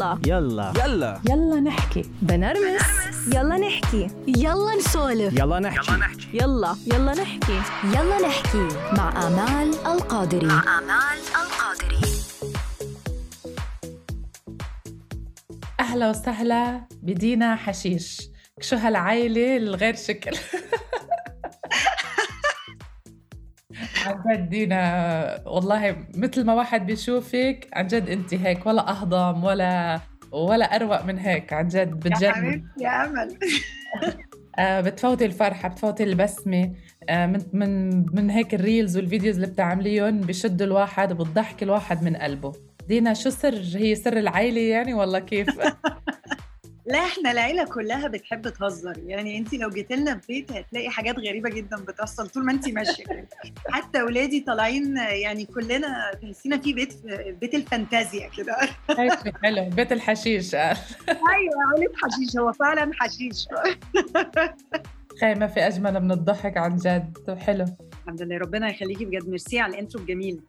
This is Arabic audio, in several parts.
يلا. يلا. يلا. يلا نحكي. بنرمس. يلا نحكي. يلا نسولف. يلا نحكي. يلا يلا. نحكي. يلا نحكي. مع آمال القادري. آمال القادري. أهلا وسهلا. بدينا حشيش. شو هالعايلة الغير شكل؟ عن جد دينا والله مثل ما واحد بيشوفك عن جد انت هيك ولا أهضم ولا ولا أروق من هيك عن جد يا بتجنن. حبيبتي يا أمل. آه بتفوتي الفرحة بتفوتي البسمة. آه من من من هيك ال reels وال videos اللي بتعمليهم بشدوا الواحد وبتضحك الواحد من قلبه. دينا شو سر هي سر العائله يعني والله كيف؟ لا إحنا العيلة كلها بتحب تهزر. يعني انت لو جيت لنا البيت هتلاقي حاجات غريبة جدا بتحصل طول ما انت ماشية. حتى اولادي طالعين يعني كلنا تحسينا في بيت بيت الفانتازيا كده. حلو بيت الحشيش. أيوه عيله حشيش. هو فعلا حشيش. خي ما في أجمل من الضحك عن جد. حلو. الحمد لله. ربنا يخليكي بجد. ميرسي على ال intro الجميل.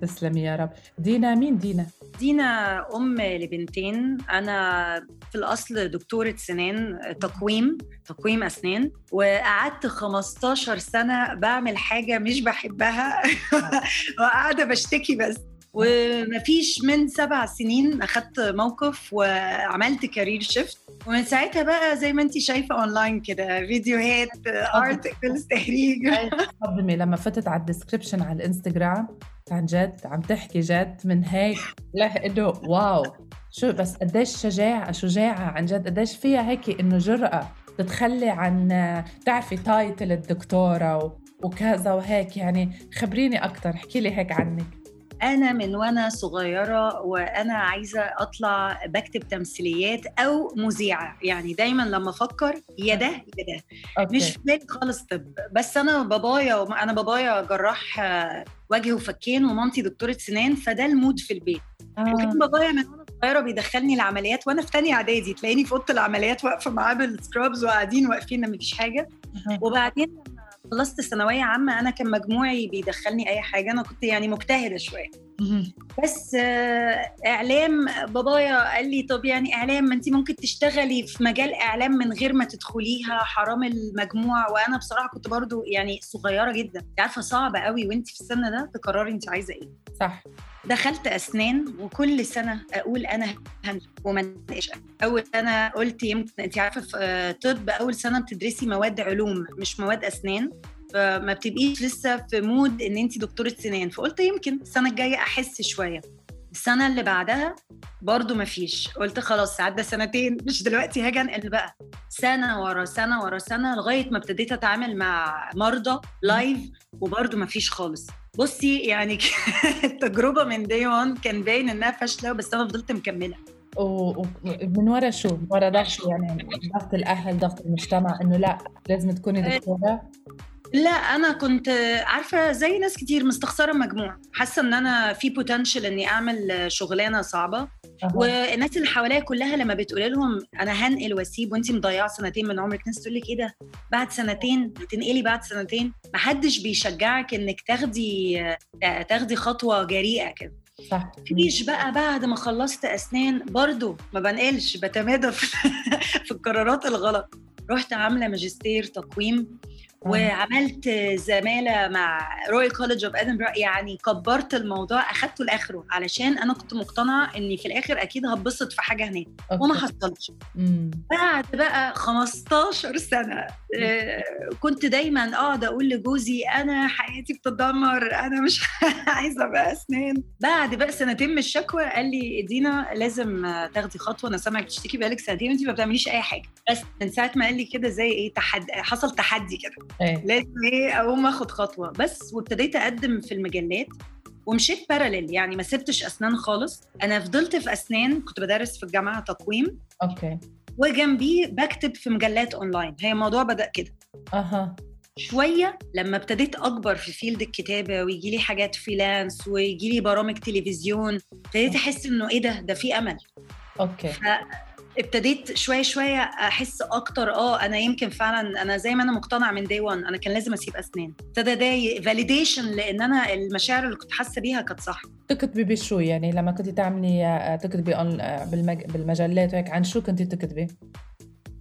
تسلمي يا رب. دينا مين دينا؟ دينا أم لبنتين. أنا في الأصل دكتورة سنان تقويم تقويم أسنان. وقعدت 15 سنة بعمل حاجة مش بحبها. وقاعدة بشتكي بس. ومفيش من سبع سنين أخدت موقف وعملت career shift ومن ساعتها بقى زي ما انت شايفة اونلاين كده فيديوهات articles تهريج صدمة لما فتت على الديسكربشن على الانستغرام عن جد عم تحكي جد من هيك إنه wow. شو بس قديش شجاعة شجاعة عن جد. قديش فيها هيك إنه جرأة تتخلي عن بتعرفي title الدكتورة وكذا وهيك. يعني خبريني أكتر احكي لي هيك عنك. أنا من وأنا صغيرة وأنا عايزة أطلع بكتب تمثيليات أو مذيعة يعني دايما لما أفكر يا ده يا ده okay. مش في بالي خالص طب بس أنا بابايا أنا بابايا جراح آه، وجه وفكين ومامتي دكتورة سنان فده ال mood في البيت آه. وكان بابايا من وأنا صغيرة بيدخلني العمليات وأنا في تانية إعدادي تلاقيني في أوضة العمليات واقفة معاه بال scrubs وقاعدين واقفين مفيش حاجة أها. وبعدين لما خلصت ثانوية عامة أنا كان مجموعي بيدخلني أي حاجة أنا كنت يعني مجتهدة شوية. بس آه، إعلام بابايا قال لي طب يعني إعلام ما انت ممكن تشتغلي في مجال إعلام من غير ما تدخليها حرام المجموع. وأنا بصراحة كنت برضو يعني صغيرة جدا. عارفة صعب قوي وانت في السن ده تقرري انت عايزة إيه. صح. دخلت أسنان وكل سنة أقول أنا هنجح وما انجحش. أول سنة قلت يمكن انت عارفة في آه، طب أول سنة بتدرسي مواد علوم مش مواد أسنان. فما بتبقيش لسه في mood إن انت دكتورة سنان. فقلت يمكن السنة الجاية أحس شوية. السنة اللي بعدها برضو ما فيش. قلت خلاص عدى سنتين مش دلوقتي هاجي أنقل بقى. سنة ورا سنة ورا سنة لغاية ما ابتديت أتعامل مع مرضى live وبرضو ما فيش خالص. بصي يعني التجربه من day 1 كان باين إنها فاشلة بس أنا فضلت مكملة. ومن ورا شو؟ من ورا ضغط يعني ضغط الأهل ضغط المجتمع إنه لا لازم تكوني دكتورة. لا أنا كنت عارفة زي ناس كتير مستخسرة مجموع حاسة إن أنا في بوتنشال إني أعمل شغلانة صعبة. والناس اللي حواليا كلها لما بتقول لهم أنا هنقل واسيب وانت مضيعة سنتين من عمرك ناس تقول لك إيه ده؟ بعد سنتين؟ هتنقلي بعد سنتين؟ محدش بيشجعك إنك تاخدي تاخدي خطوة جريئة كده. صح. مفيش بقى بعد ما خلصت أسنان برضو ما بنقلش بتمادى في, في القرارات الغلط. رحت عاملة ماجستير تقويم. وعملت زمالة مع Royal College of Edinburgh يعني كبرت الموضوع أخدته لآخره علشان أنا كنت مقتنعة إني في الآخر أكيد هتبسط في حاجة هناك okay. وما حصلش. بعد بقى 15 سنة آه، كنت دايما أقعد أقول لجوزي أنا حياتي بتدمر أنا مش عايزة بقى أسنان. بعد بقى سنتين من الشكوى قال لي دينا لازم تاخدي خطوة أنا سامعك بتشتكي بقالك سنتين وانت ما بتعمليش أي حاجة. بس من ساعة ما قال لي كده زي إيه تحدي حصل تحدي كده. إيه. لازم إيه أقوم آخد خطوة. بس وابتديت أقدم في المجلات ومشيت باراليل يعني ما سبتش أسنان خالص. أنا فضلت في أسنان كنت بدرس في الجامعة تقويم. أوكي. وجنبيه بكتب في مجلات اونلاين هي الموضوع بدأ كده. أها. شوية لما ابتديت أكبر في field الكتابة ويجي لي حاجات freelance ويجي لي برامج تلفزيون ابتديت أحس إنه إيه ده؟ ده في أمل. okay. ابتديت شوية شوية أحس أكتر آه أنا يمكن فعلا أنا زي ما أنا مقتنع من day 1 أنا كان لازم أسيب أسنان ابتدى ده validation لأن أنا المشاعر اللي كنت حاسة بيها كانت صح تكتبي بشو يعني لما كنت تعملي آه، تكتبي بالمج... بالمجلات وهيك عن شو كنت تكتبي؟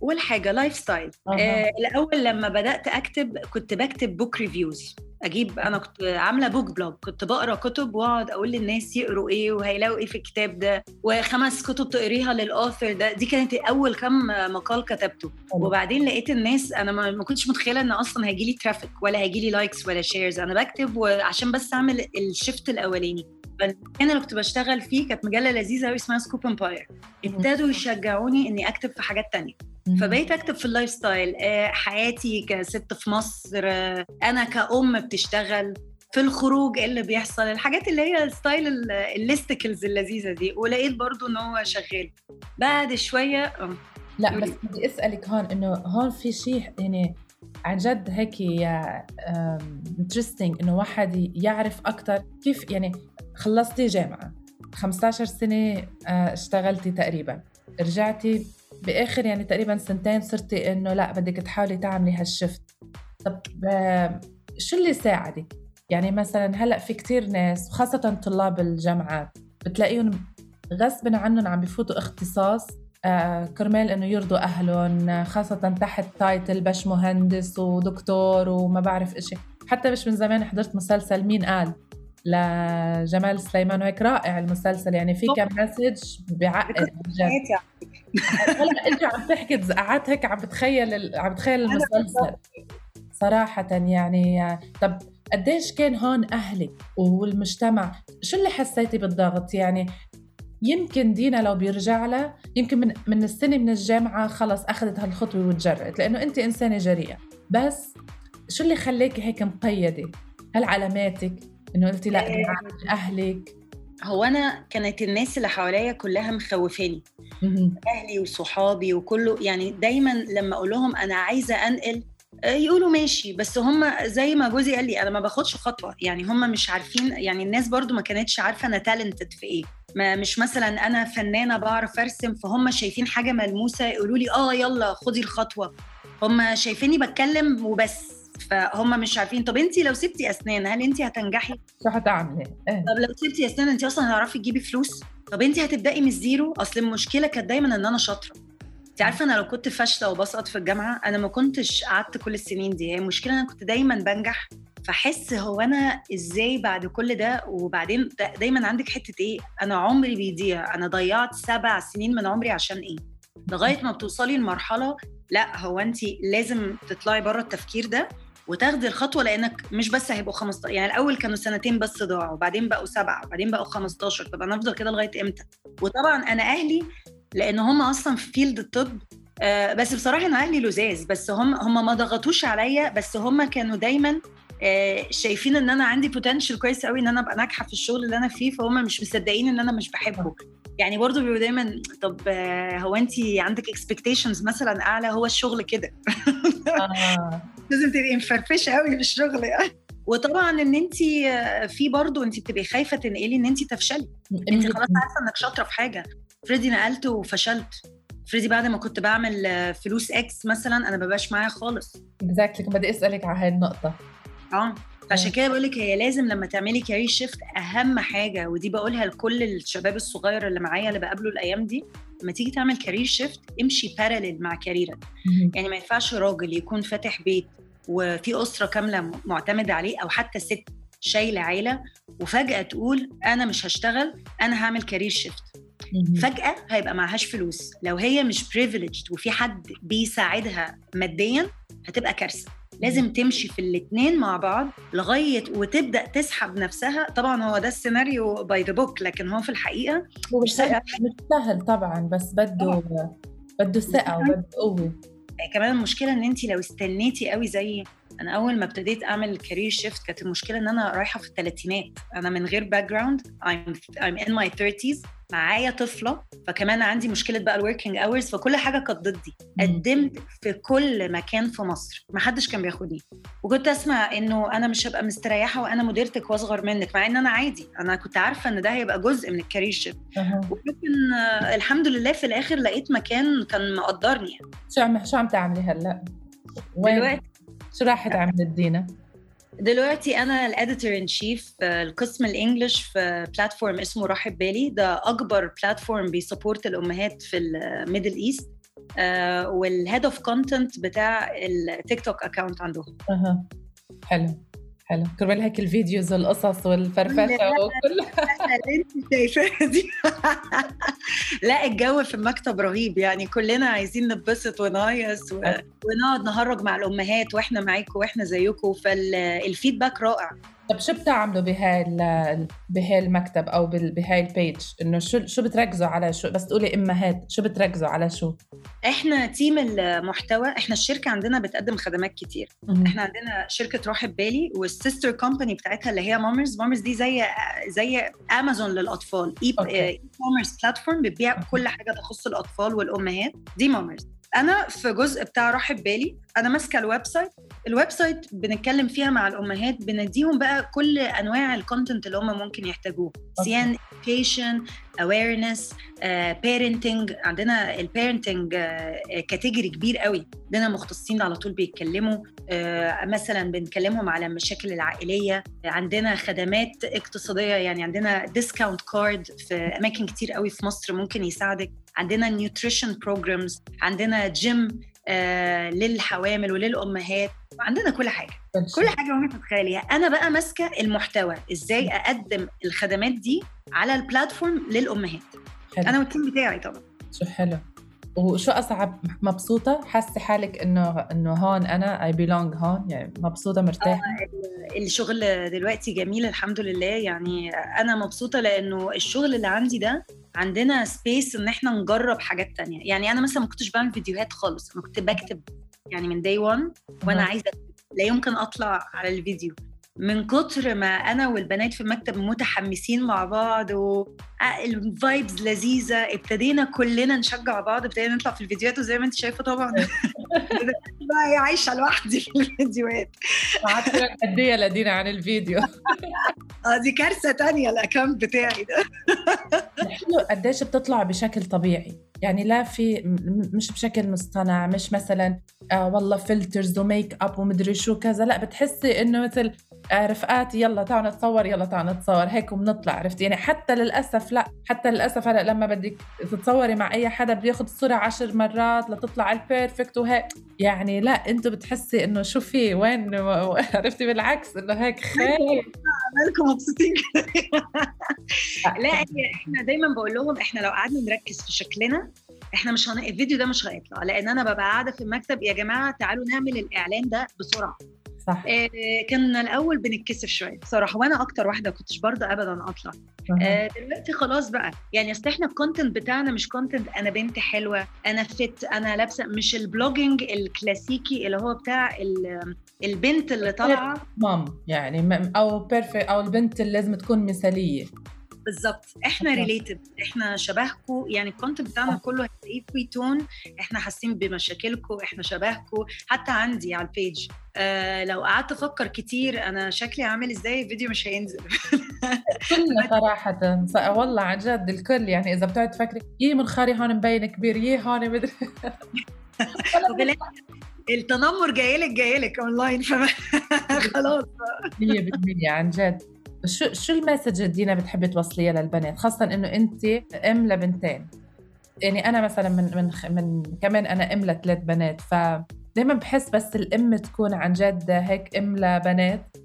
اول حاجة lifestyle آه الأول لما بدأت أكتب كنت بكتب book reviews أجيب أنا كنت عاملة book blog كنت بقرأ كتب وأقعد أقول للناس يقروا إيه وهيلاقوا إيه في الكتاب ده. وخمس كتب تقريها لل author ده. دي كانت أول كم مقال كتبته. وبعدين لقيت الناس أنا ما كنتش متخيلة إن أصلا هيجي لي traffic ولا هيجي لي likes ولا shares أنا بكتب عشان بس أعمل ال shift الأولاني. المكان اللي كنت بشتغل فيه كانت مجلة لذيذة قوي اسمها Scoop Empire ابتدوا يشجعوني إني أكتب في حاجات تانية. فبقيت أكتب في ال lifestyle آه، حياتي كست في مصر آه، أنا كأم بتشتغل في الخروج اللي بيحصل الحاجات اللي هي style ال listicles اللذيذة دي ولقيت برضو إن هو شغال. بعد شوية آه، لا بس بدي أسألك هون إنه هون في شيء يعني عن جد هيك interesting إنه واحد يعرف أكثر كيف يعني خلصتي جامعة 15 سنة اشتغلتي تقريبا رجعتي بآخر يعني تقريبا سنتين صرتي إنه لا بدك تحاولي تعملي هال shift. طب شو اللي ساعدك؟ يعني مثلا هلأ في كتير ناس وخاصه طلاب الجامعات بتلاقيهم غصبا عنهم عم بفوتوا اختصاص آه كرمال إنه يرضوا أهلهم خاصة تحت title باش مهندس ودكتور وما بعرف إشي. حتى مش من زمان حضرت مسلسل مين قال؟ لجمال سليمان وهيك رائع المسلسل. يعني في كم مسج بيعقد هلا أنت عم تحكي قعدت هيك عم بتخيل عم بتخيل المسلسل. صراحة يعني طب قديش كان هون أهلك والمجتمع؟ شو اللي حسيتي بالضغط؟ يعني يمكن دينا لو بيرجع لها يمكن من من السنة من الجامعة خلص أخذت هالخطوة وتجرأت لأنه أنت إنسانة جريئة. بس شو اللي خليكي هيك مقيدة؟ هل علاماتك؟ إنه قلتي لا آه. أهلك. هو أنا كانت الناس اللي حواليا كلها مخوفاني. أهلي وصحابي وكله يعني دايما لما أقول لهم أنا عايزة أنقل آه، يقولوا ماشي بس هم زي ما جوزي قال لي أنا ما باخدش خطوة. يعني هم مش عارفين يعني الناس برضو ما كانتش عارفة أنا تالنتد في إيه. ما مش مثلا أنا فنانة بعرف أرسم فهم شايفين حاجة ملموسة يقولوا لي آه يلا خدي الخطوة. هم شايفيني بتكلم وبس. فهم مش عارفين. طب انت لو سبتي أسنان هل انت هتنجحي؟ شو هتعملي؟ إيه؟ طب لو سبتي أسنان انت أصلا هتعرفي تجيبي فلوس؟ طب انت هتبدأي من الزيرو؟ أصل المشكلة كانت دايما إن أنا شاطرة. انت عارفة أنا لو كنت فاشلة وبسقط في الجامعة أنا ما كنتش قعدت كل السنين دي. هي المشكلة أنا كنت دايما بنجح. فحس هو أنا إزاي بعد كل ده؟ وبعدين دايما عندك حتة إيه؟ أنا عمري بيضيع. أنا ضيعت سبع سنين من عمري عشان إيه؟ لغاية ما بتوصلي لمرحلة لأ هو انت لازم تطلعي بره التفكير ده. وتاخدي الخطوة لأنك مش بس هيبقوا 15 يعني الأول كانوا سنتين بس ضاعوا وبعدين بقوا سبعة وبعدين بقوا 15 طب أنا افضل كده لغاية إمتى؟ وطبعا أنا أهلي لأن هم أصلا في field الطب آه بس بصراحة أنا أهلي لذاذ بس هم هم ما ضغطوش عليا بس هم كانوا دايما آه شايفين إن أنا عندي potential كويس قوي إن أنا أبقى ناجحة في الشغل اللي أنا فيه فهم مش مصدقين إن أنا مش بحبه يعني برضو بيبقوا دايما طب آه هو انت عندك expectations مثلا أعلى هو الشغل كده آه. لازم تبقي مفرفشة قوي في الشغل. يعني وطبعا إن انت في برضه انت بتبقي خايفة تنقلي إن انت تفشلي. انت خلاص عارفة إنك شاطرة في حاجة. فرضي نقلت وفشلت. فرضي بعد ما كنت بعمل فلوس X مثلا أنا ما بقاش معايا خالص. exactly بدي أسألك على هاي النقطة. آه. عشان كده بقول لك هي لازم لما تعملي career shift أهم حاجة ودي بقولها لكل الشباب الصغير اللي معايا اللي بقابله الأيام دي لما تيجي تعمل career shift امشي parallel مع career ك يعني ما ينفعش راجل يكون فاتح بيت وفي أسرة كاملة معتمدة عليه أو حتى ست شايلة عيلة وفجأة تقول أنا مش هشتغل أنا هعمل career shift فجأة هيبقى معهاش فلوس. لو هي مش privileged وفي حد بيساعدها ماديا هتبقى كارثة. لازم تمشي في الاثنين مع بعض لغاية وتبدأ تسحب نفسها. طبعا هو ده السيناريو by the book لكن هو في الحقيقة مش سهل. مش سهل طبعا بس بده بده ثقة وبده قوة. كمان المشكلة إن انت لو استنيتي قوي زي أنا أول ما ابتديت أعمل career shift كانت المشكلة إن أنا رايحة في الثلاثينات أنا من غير background I'm, I'm in my 30s معايا طفلة فكمان عندي مشكلة بقى ال working hours فكل حاجة كانت ضدي. قدمت في كل مكان في مصر ما حدش كان بياخدني. وكنت أسمع إنه أنا مش هبقى مستريحة وأنا مديرتك وأصغر منك مع إن أنا عادي. أنا كنت عارفة إن ده هيبقى جزء من ال career shift. ولكن الحمد لله في الآخر لقيت مكان كان مقدرني يعني. شو عم شو عم تعملي هلأ؟ دلوقتي. شو راح تعملي دينا؟ دلوقتي أنا ال editor in chief القسم ال English في platform اسمه راحب بالي. ده أكبر platform بي support الأمهات في ال Middle East وال head of content بتاع التيك توك account عندهم. أها. حلو. حلو. كرمال هيك ال videos والقصص والفرفشة وكل. انت شايفاها دي. لا الجو في المكتب رهيب يعني كلنا عايزين نتبسط ونهيص. ونقعد نهرج مع الأمهات وإحنا معاكم وإحنا زيكم فال feedback رائع. طب شو بتعملوا بهاي بهاي المكتب أو بهاي ال page إنه شو شو بتركزوا على شو؟ بس تقولي امهات شو بتركزوا على شو؟ إحنا team المحتوى إحنا الشركة عندنا بتقدم خدمات كتير. إحنا عندنا شركة راحب بالي وال sister company بتاعتها اللي هي مامرز مامرز دي زي زي امازون للأطفال. E-commerce platform بتبيع كل حاجة تخص الأطفال والأمهات. دي مامرز أنا في جزء بتاع راحب بالي أنا ماسكة ال website. ال website بنتكلم فيها مع الأمهات بنديهم بقى كل أنواع ال content اللي هم ممكن يحتاجوه. سواء education awareness parenting عندنا ال parenting category كبير قوي. عندنا مختصين على طول بيتكلموا آه، مثلا بنكلمهم على المشاكل العائلية. عندنا خدمات اقتصادية يعني عندنا discount card في أماكن كتير قوي في مصر ممكن يساعدك. عندنا nutrition programs عندنا جيم آه للحوامل وللأمهات. عندنا كل حاجة. كل حاجة ممكن تتخيليها. أنا بقى ماسكة المحتوى. إزاي أقدم الخدمات دي على ال platform للأمهات. حلو. أنا وال team بتاعي طبعا. شو حلو. وشو أصعب؟ مبسوطة؟ حاسة حالك إنه إنه هون أنا؟ I belong هون؟ يعني مبسوطة مرتاحة؟ الشغل دلوقتي جميل الحمد لله. يعني أنا مبسوطة لأنه الشغل اللي عندي ده عندنا space إن إحنا نجرب حاجات تانية. يعني أنا مثلا ما كنتش بعمل فيديوهات خالص. أنا كنت بكتب يعني من day 1 وأنا. عايزة. لا يمكن أطلع على الفيديو. من كتر ما أنا والبنات في المكتب متحمسين مع بعض وال vibes لذيذة ابتدينا كلنا نشجع بعض ابتدينا نطلع في الفيديوهات وزي ما أنت شايفة طبعا. بقى عايشة لوحدي في الفيديوهات. قد إيه لدينا عن الفيديو. آه دي كارثة تانية ال account بتاعي ده. حلو قديش بتطلع بشكل طبيعي. يعني لا في مش بشكل مصطنع مش مثلا آه والله filters و makeup ومدري شو كذا لا بتحسي إنه مثل آه رفقاتي يلا تعالوا نتصور يلا تعالوا نتصور هيك وبنطلع عرفتي يعني حتى للأسف لا حتى للأسف هلأ لما بدك تتصوري مع أي حدا بياخذ الصورة عشر مرات لتطلع ال perfect وهيك يعني لا أنتوا بتحسي إنه شو في وين عرفتي؟ بالعكس إنه هيك خير. مالكم مبسوطين؟ لا إحنا دايما بقول لهم إحنا لو قعدنا نركز في شكلنا إحنا مش هن... الفيديو ده مش هيطلع لأن أنا ببقى قاعدة في المكتب يا جماعة تعالوا نعمل الإعلان ده بسرعة. صح. آه كان الأول بنتكسف شوية بصراحة وأنا أكتر واحدة كنتش برضه ابدا أطلع. آه دلوقتي خلاص بقى يعني أصل إحنا ال content بتاعنا مش content أنا بنت حلوة أنا fit أنا لابسة مش ال blogging الكلاسيكي اللي هو بتاع ال- البنت اللي طالعة. ma'am يعني أو perfect أو البنت اللي لازم تكون مثالية. بالظبط. إحنا. related إحنا شبهكم يعني ال content بتاعنا آه. كله هتلاقيه في tone إحنا حاسين بمشاكلكم إحنا شبهكم حتى عندي على ال page آه لو قعدت أفكر كتير أنا شكلي عامل إزاي الفيديو مش هينزل. كلنا صراحة. والله عن جد الكل يعني إذا بتقعد تفكري يي منخاري هون مبين كبير يي هون مدري. التنمر جايلك جايلك اونلاين فما خلاص. 100% عن جد. شو شو ال message اللي دينا بتحبي توصليها للبنات؟ خاصة إنه أنت أم لبنتين. يعني أنا مثلا من من من كمان أنا أم لثلاث بنات فدايما بحس بس الأم تكون عن جد هيك أم لبنات.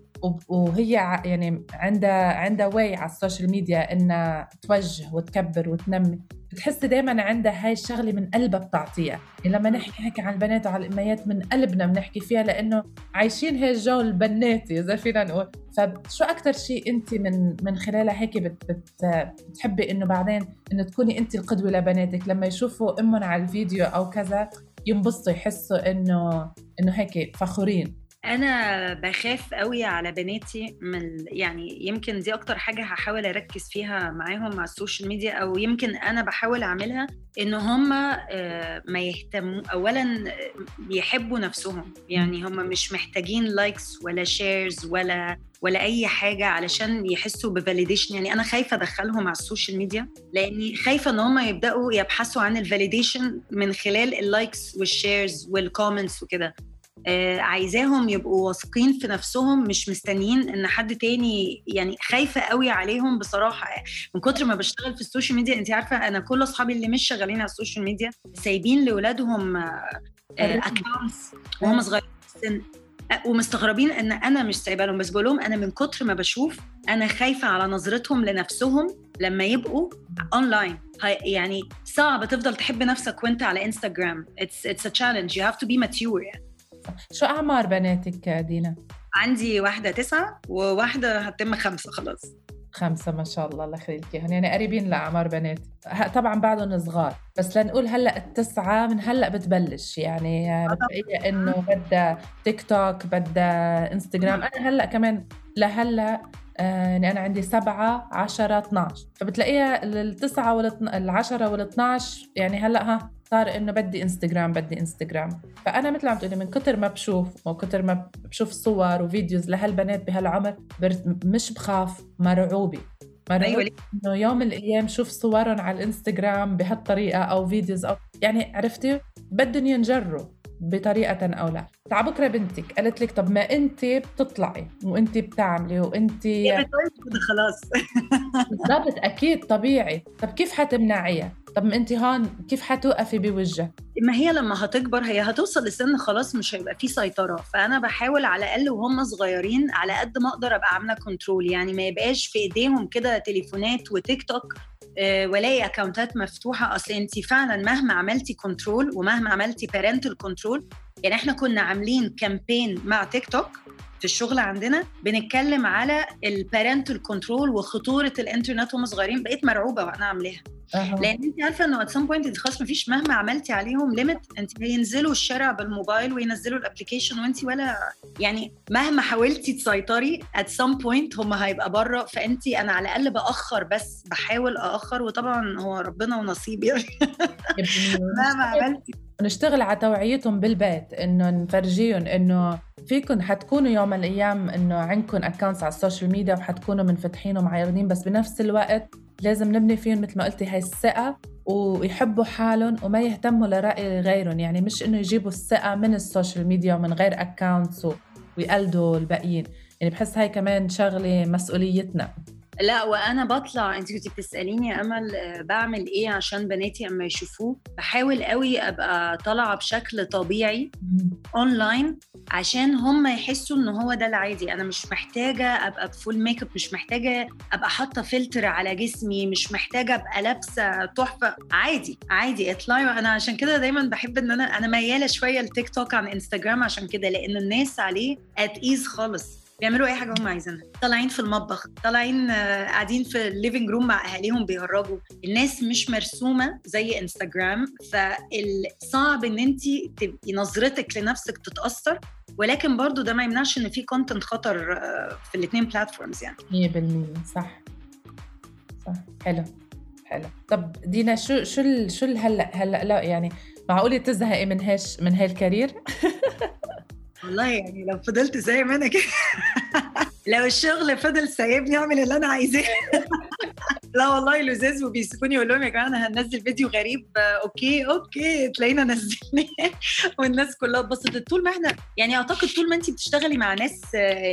وهي يعني عندها عندها way على ال social media إنها توجه وتكبر وتنمي. بتحسي دائما عندها هاي الشغلة من قلبها بتعطيها. يعني لما نحكي هيك عن البنات وعلى الأميات من قلبنا بنحكي فيها لأنه عايشين هي الجو البناتي إذا فينا نقول. فشو أكثر شيء أنت من من خلالها هيك بت بت بتحبي إنه بعدين إنه تكوني أنت القدوة لبناتك؟ لما يشوفوا أمهم على الفيديو أو كذا ينبسطوا يحسوا إنه إنه هيك فخورين. أنا بخاف قوي على بناتي من يعني يمكن دي أكتر حاجة هحاول أركز فيها معاهم على ال social media أو يمكن أنا بحاول أعملها إن هم ما يهتموا اولا يحبوا نفسهم. يعني هم مش محتاجين likes ولا shares ولا ولا أي حاجة علشان يحسوا ب validation يعني أنا خايفة أدخلهم على ال social media لأني خايفة إن هم يبدأوا يبحثوا عن ال validation من خلال ال likes وال shares وال comments وكده. آه عايزاهم يبقوا واثقين في نفسهم مش مستنيين إن حد تاني يعني خايفة قوي عليهم بصراحة. من كتر ما بشتغل في ال social media انت عارفة أنا كل أصحابي اللي مش شغالين على ال social media سايبين لاولادهم accounts وهم صغيرين في السن ومستغربين إن أنا مش سايبة لهم. بس بقول لهم أنا من كتر ما بشوف أنا خايفة على نظرتهم لنفسهم لما يبقوا اونلاين يعني صعب تفضل تحب نفسك وأنت على انستغرام it's it's a challenge you have to be mature يعني شو أعمار بناتك دينا؟ عندي واحدة تسعة وواحدة هتتم خمسة خلاص. خمسة ما شاء الله الله يخليك اياهم يعني قريبين لأعمار بناتي. طبعا بعدهم صغار بس لنقول هلأ التسعة من هلأ بتبلش. يعني بتلاقيها إنه بدها تيك توك بدها انستغرام أنا هلأ كمان لهلأ يعني أنا عندي سبعة عشرة 12 فبتلاقيها التسعة والعشرة وال12 يعني هلأ ها. صار إنه بدي انستغرام بدي انستغرام فأنا مثل عم تقولي من كتر ما بشوف وكتر ما بشوف صور و videos لهالبنات بهالعمر مش بخاف مرعوبة. مرعوبة أيوة. إنه يوم من الأيام شوف صورهم على الانستغرام بهالطريقة أو videos أو يعني عرفتي؟ بدهم ينجروا بطريقة أو لا. تعا بكرة بنتك قالت لك طب ما أنت بتطلعي وأنت بتعملي وأنت خلاص. بالضبط أكيد طبيعي. طب كيف حتمنعيها؟ طب ما انت هون كيف حتوقفي بوجهها ما هي لما هتكبر هي هتوصل لسن خلاص مش هيبقى في سيطرة. فأنا بحاول على الأقل وهم صغيرين على قد ما أقدر أبقى عاملة control يعني ما يبقاش في إيديهم كده تليفونات وتيك توك أه ولاقي account ات مفتوحة. أصل انت فعلا مهما عملتي control ومهما عملتي parental control يعني إحنا كنا عاملين campaign مع تيك توك في الشغل عندنا بنتكلم على ال parental control وخطورة الانترنت وهم صغيرين. بقيت مرعوبة وأنا عاملاها. أه. لأن أنت عارفة إنه at some point أنت خلاص مفيش مهما عملتي عليهم limit أنت هينزلوا الشارع بالموبايل وينزلوا ال application وأنت ولا يعني مهما حاولتي تسيطري at some point هم هيبقى بره. فأنت أنا على الأقل بأخر بس بحاول أأخر. وطبعا هو ربنا ونصيب يعني. مهما عملتي. نشتغل على توعيتهم بالبيت. إنه نفرجيهم إنه فيكم حتكونوا يوم من الأيام إنه عندكم accounts على ال social media وحتكونوا منفتحين ومعرضين بس بنفس الوقت لازم نبني فيهم مثل ما قلتي هاي الثقة ويحبوا حالهم وما يهتموا لرأي غيرهم. يعني مش إنه يجيبوا الثقة من ال social media ومن غير accounts ويقلدوا الباقيين. يعني بحس هاي كمان شغلة مسؤوليتنا. لا وأنا بطلع. أنت كنت بتسأليني يا أمل آه، بعمل إيه عشان بناتي أما يشوفوه؟ بحاول قوي أبقى طالعة بشكل طبيعي اونلاين عشان هم يحسوا إن هو ده العادي. أنا مش محتاجة أبقى ب full makeup مش محتاجة أبقى حاطة فلتر على جسمي مش محتاجة أبقى لابسة تحفة. عادي عادي اطلعي أنا عشان كده دايما بحب إن أنا أنا ميالة شوية لتيك توك عن إنستجرام عشان كده لأن الناس عليه at ease خالص. بيعملوا أي حاجة هم عايزينها. طالعين في المطبخ طالعين آه، قاعدين في ال living room مع أهاليهم بيهرجوا. الناس مش مرسومة زي انستغرام فالصعب إن انت تبقي نظرتك لنفسك تتأثر ولكن برضو ده ما يمنعش إن في content خطر آه، في الاثنين platforms يعني. 100% صح. صح. حلو. حلو. طب دينا شو شو شو هلا هلا لا يعني معقوله تزهقي من هيش من هاي ال career؟ والله يعني لو فضلت زي ما أنا كده لو الشغل فضل سايبني اعمل اللي أنا عايزاه. لا والله لذاذ وبيسيبوني يقول لهم يا جماعة أنا هنزل فيديو غريب. okay okay تلاقينا نزلناه. والناس كلها اتبسطت. طول ما إحنا يعني أعتقد طول ما انت بتشتغلي مع ناس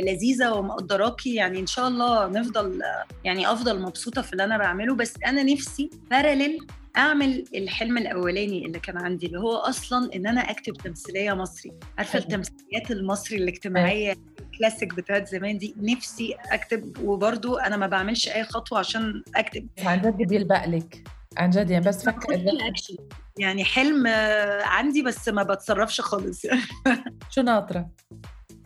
لذيذة ومقدراكي يعني إن شاء الله نفضل يعني أفضل مبسوطة في اللي أنا بعمله. بس أنا نفسي parallel أعمل الحلم الأولاني اللي كان عندي اللي هو أصلا إن أنا أكتب تمثيلية مصري. عارفة التمثيليات المصري الاجتماعية؟ الكلاسيك بتاعت زمان دي نفسي أكتب وبرضو أنا ما بعملش أي خطوة عشان أكتب. عن جد بيلبق لك عن جد يعني بس فكر يعني حلم عندي بس ما بتصرفش خالص. شو ناطرة؟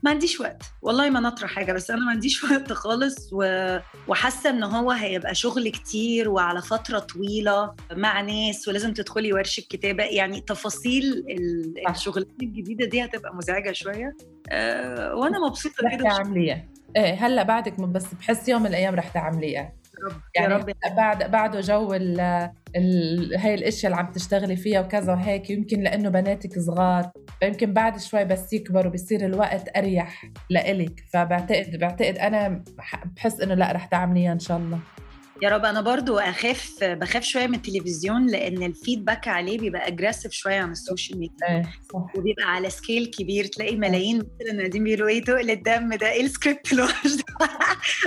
ما عنديش وقت. والله ما نطرح حاجة بس أنا ما عنديش وقت خالص و... وحاسة إن هو هيبقى شغل كتير وعلى فترة طويلة مع ناس ولازم تدخلي ورشة كتابة. يعني تفاصيل ال- صح. الشغلات الجديدة دي هتبقى مزعجة شوية. أه وأنا مبسوطة كده إيه هلأ بعدك بس بحس يوم من الأيام رح تعمليها. يعني يا رب. بعد بعده جو ال ال هاي الأشياء اللي عم تشتغلي فيها وكذا وهيك يمكن لأنه بناتك صغار فيمكن بعد شوي بس يكبروا بصير الوقت أريح لإلك. فبعتقد بعتقد أنا بح- بحس إنه لأ رح تعمليها إن شاء الله. يا رب أنا برضو أخاف بخاف شوية من التلفزيون لأن ال feedback عليه بيبقى aggressive شوية عن ال social media إيه صح وبيبقى على scale كبير تلاقي ملايين مثلا قاعدين بيقولوا إيه تقل الدم ده إيه السكريبت الوحش ده؟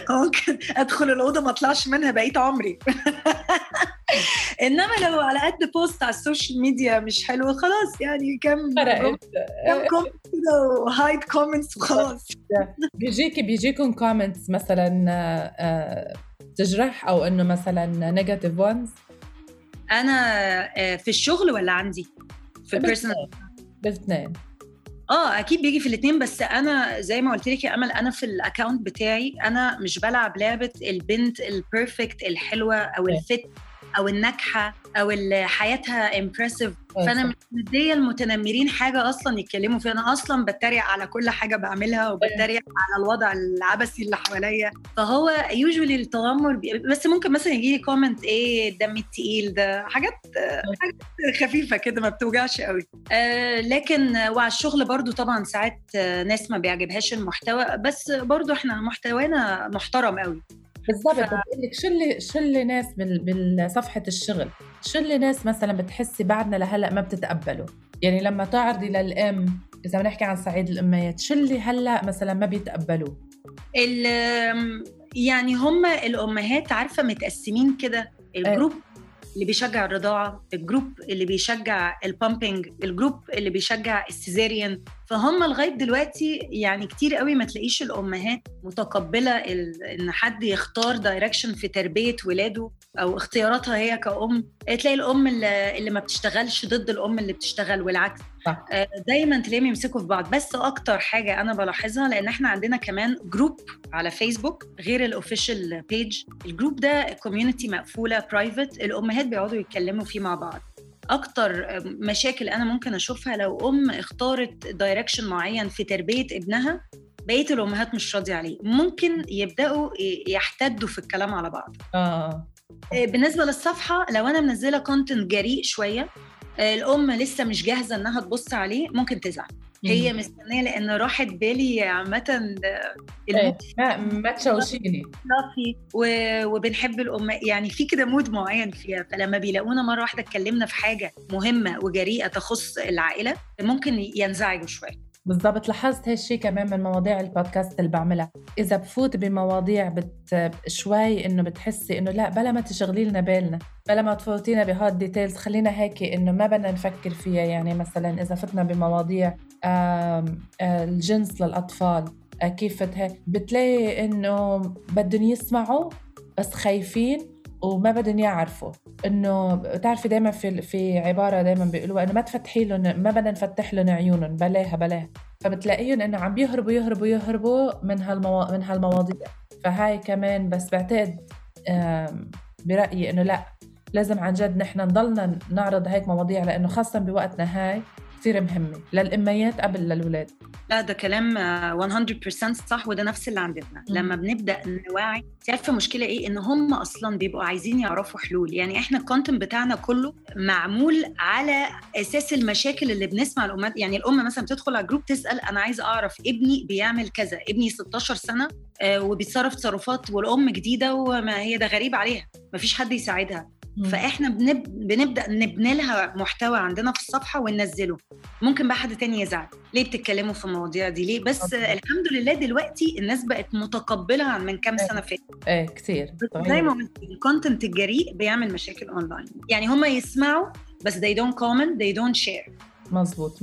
ممكن أدخل الأوضة ما أطلعش منها بقيت عمري. إنما لو على قد post على ال social media مش حلو خلاص يعني كم كم comment كده و hide comments وخلاص. بيجيكي بيجيكم comments مثلا آه، آه، تجرح أو إنه مثلا negative ones أنا آه، في الشغل ولا عندي؟ في ال personal بالاثنين. آه أكيد بيجي في الاثنين بس أنا زي ما قلت لك يا أمل أنا في ال account بتاعي أنا مش بلعب لعبة البنت ال perfect الحلوة أو. ال fit أو الناجحة أو اللي حياتها impressive فأنا مش مديه المتنمرين حاجة أصلا يتكلموا فيها. أنا أصلا بتريق على كل حاجة بعملها وبتريق على الوضع العبثي اللي حواليا. فهو يوجوالي التنمر بس ممكن مثلا يجي لي كومنت إيه الدم التقيل ده. حاجات حاجات خفيفة كده ما بتوجعش قوي. آه لكن وعلى الشغل برضو طبعا ساعات ناس ما بيعجبهاش المحتوى بس برضو إحنا محتوانا محترم قوي. بالضبط. ف- بقول لك شو اللي شو اللي ناس بصفحه الشغل. شو اللي ناس مثلا بتحسي بعدنا لهلأ ما بتتقبلوا يعني لما تعرضي للأم إذا بنحكي عن صعيد الاميات شو اللي هلأ مثلا ما بيتقبلوه. ال- يعني هم الأمهات عارفة متقسمين كده. ال group اللي بيشجع الرضاعة ال group اللي بيشجع ال pumping ال group اللي بيشجع ال cesarean فهم لغاية دلوقتي يعني كتير قوي ما تلاقيش الأمهات متقبلة إن حد يختار direction في تربية ولاده أو اختياراتها هي كأم. تلاقي الأم اللي, اللي ما بتشتغلش ضد الأم اللي بتشتغل والعكس. آه، دايما تلاقيهم يمسكوا في بعض. بس أكتر حاجة أنا بلاحظها لأن إحنا عندنا كمان group على فيسبوك غير ال official page ال group ده community مقفولة private الأمهات بيقعدوا يتكلموا فيه مع بعض. أكتر مشاكل أنا ممكن أشوفها لو أم اختارت direction معين في تربية ابنها بقية الأمهات مش راضية عليه. ممكن يبدأوا يحتدوا في الكلام على بعض. آه. بالنسبة للصفحة لو أنا منزلة content جريء شوية الأم لسه مش جاهزة إنها تبص عليه ممكن تزعل. هي مستنية لأن راحة بالي عامة إيه، ما ما تشوشيني. وبنحب الأم يعني في كده mood معين فيها. فلما بيلاقونا مرة واحدة اتكلمنا في حاجة مهمة وجريئة تخص العائلة ممكن ينزعجوا شوية. بالضبط. لاحظت هالشي كمان من مواضيع البودكاست اللي بعملها. إذا بفوت بمواضيع بت شوي إنه بتحسي إنه لا بلا ما تشغلي لنا بالنا بلا ما تفوتينا بهاد details خلينا هيك إنه ما بدنا نفكر فيها. يعني مثلا إذا فتنا بمواضيع الجنس للأطفال آه، كيف بتلاقي إنه بدهم يسمعوا بس خايفين وما بدهم يعرفوا. إنه بتعرفي دائما في في عبارة دائما بيقولوها إنه ما تفتحي لهم ما بدنا نفتح لهم عيونهم بلاها بلاها. فبتلاقيهم إنه عم بيهربوا يهربوا يهربوا من هالمو... من هالمواضيع. فهاي كمان بس بعتقد برأيي إنه لا لازم عن جد نحن نضلنا نعرض هيك مواضيع لأنه خاصه بوقتنا هاي كثير مهمة للأميات قبل للولاد. لا ده كلام آه، 100% صح وده نفس اللي عندنا. لما بنبدأ نوعي انت عارفه المشكلة إيه؟ إن هم أصلا بيبقوا عايزين يعرفوا حلول. يعني إحنا ال content بتاعنا كله معمول على أساس المشاكل اللي بنسمع الأمهات. يعني الأم مثلا بتدخل على group تسأل أنا عايزه أعرف ابني بيعمل كذا ابني 16 سنة آه، وبيتصرف تصرفات والأم جديدة وما هي ده غريب عليها. مفيش حد يساعدها. فاحنا بنب... بنبدأ نبني لها محتوى عندنا في الصفحة وننزله. ممكن بقى حد تاني يزعل. ليه بتتكلموا في المواضيع دي؟ ليه؟ بس okay. الحمد لله دلوقتي الناس بقت متقبلة عن من كام سنة فاتت. إيه كثير زي ما قلت ال content الجريء بيعمل مشاكل اونلاين يعني هم يسمعوا بس they don't comment they don't share.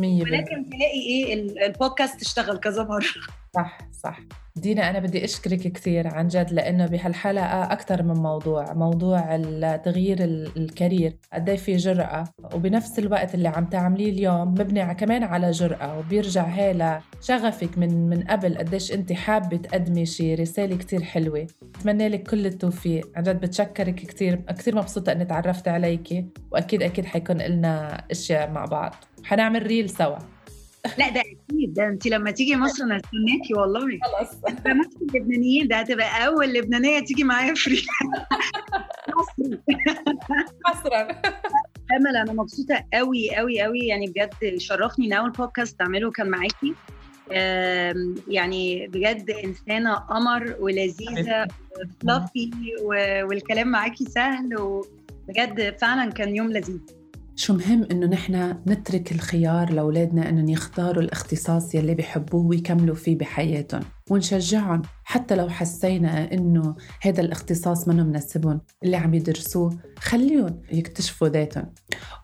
مية بالمية. ولكن تلاقي إيه ال- البودكاست اشتغل كذا مرة. صح صح. دينا أنا بدي أشكرك كثير عن جد لأنه بهالحلقة أكثر من موضوع موضوع تغيير ال- ال career قد إيه في جرأة. وبنفس الوقت اللي عم تعمليه اليوم مبني كمان على جرأة وبيرجع هي لشغفك من من قبل قديش أنت حابة تقدمي شي رسالة كتير حلوة. أتمنى لك كل التوفيق. عن جد بتشكرك كتير كتير مبسوطة أني تعرفت عليكي وأكيد أكيد حيكون لنا أشياء مع بعض. حنعمل reel سوا. لا ده أكيد. ده انت لما تيجي مصر أنا استناكي والله. خلص ده نفس اللبنانيين. ده هتبقى أول لبنانية تيجي معايا free مصر. حسرا أمل أنا مبسوطة قوي قوي قوي يعني بجد شرفني. ان اول بودكاست أعمله كان معاكي يعني بجد إنسانة قمر ولذيذة فلافي والكلام معاكي سهل وبجد فعلا كان يوم لذيذ. شو مهم إنه نحن نترك الخيار لأولادنا إنهم يختاروا الاختصاص يلي بيحبوه ويكملوا فيه بحياتهم ونشجعهم. حتى لو حسينا إنه هذا الاختصاص منه مناسبهم اللي عم يدرسوه خليهم يكتشفوا ذاتهم.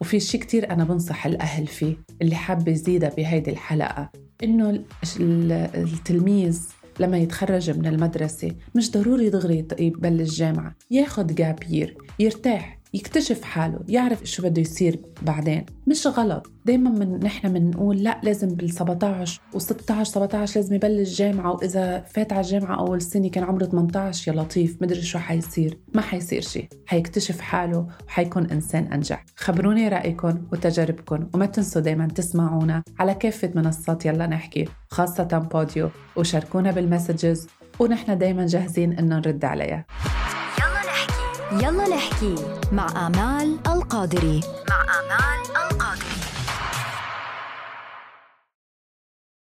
وفي شيء كتير أنا بنصح الأهل فيه اللي حابة يزيدها بهيدي الحلقة إنه ال- ال- التلميذ لما يتخرج من المدرسة مش ضروري دغري يبلش جامعة ياخد جابير يرتاح. يكتشف حاله يعرف شو بده يصير بعدين. مش غلط. دايما من نحن بنقول لا لازم بال 17 و16 17 لازم يبلش جامعة وإذا فات على الجامعة أول سنة كان عمره 18 يا لطيف. مدري شو حيصير. ما حيصير شيء. حيكتشف حاله وحيكون إنسان أنجح. خبروني رأيكم وتجاربكم وما تنسوا دايما تسمعونا على كافة منصات يلا نحكي خاصة بوديو وشاركونا بالمسجز ونحن دايما جاهزين إنه نرد عليها. يلا نحكي مع آمال القادري. مع آمال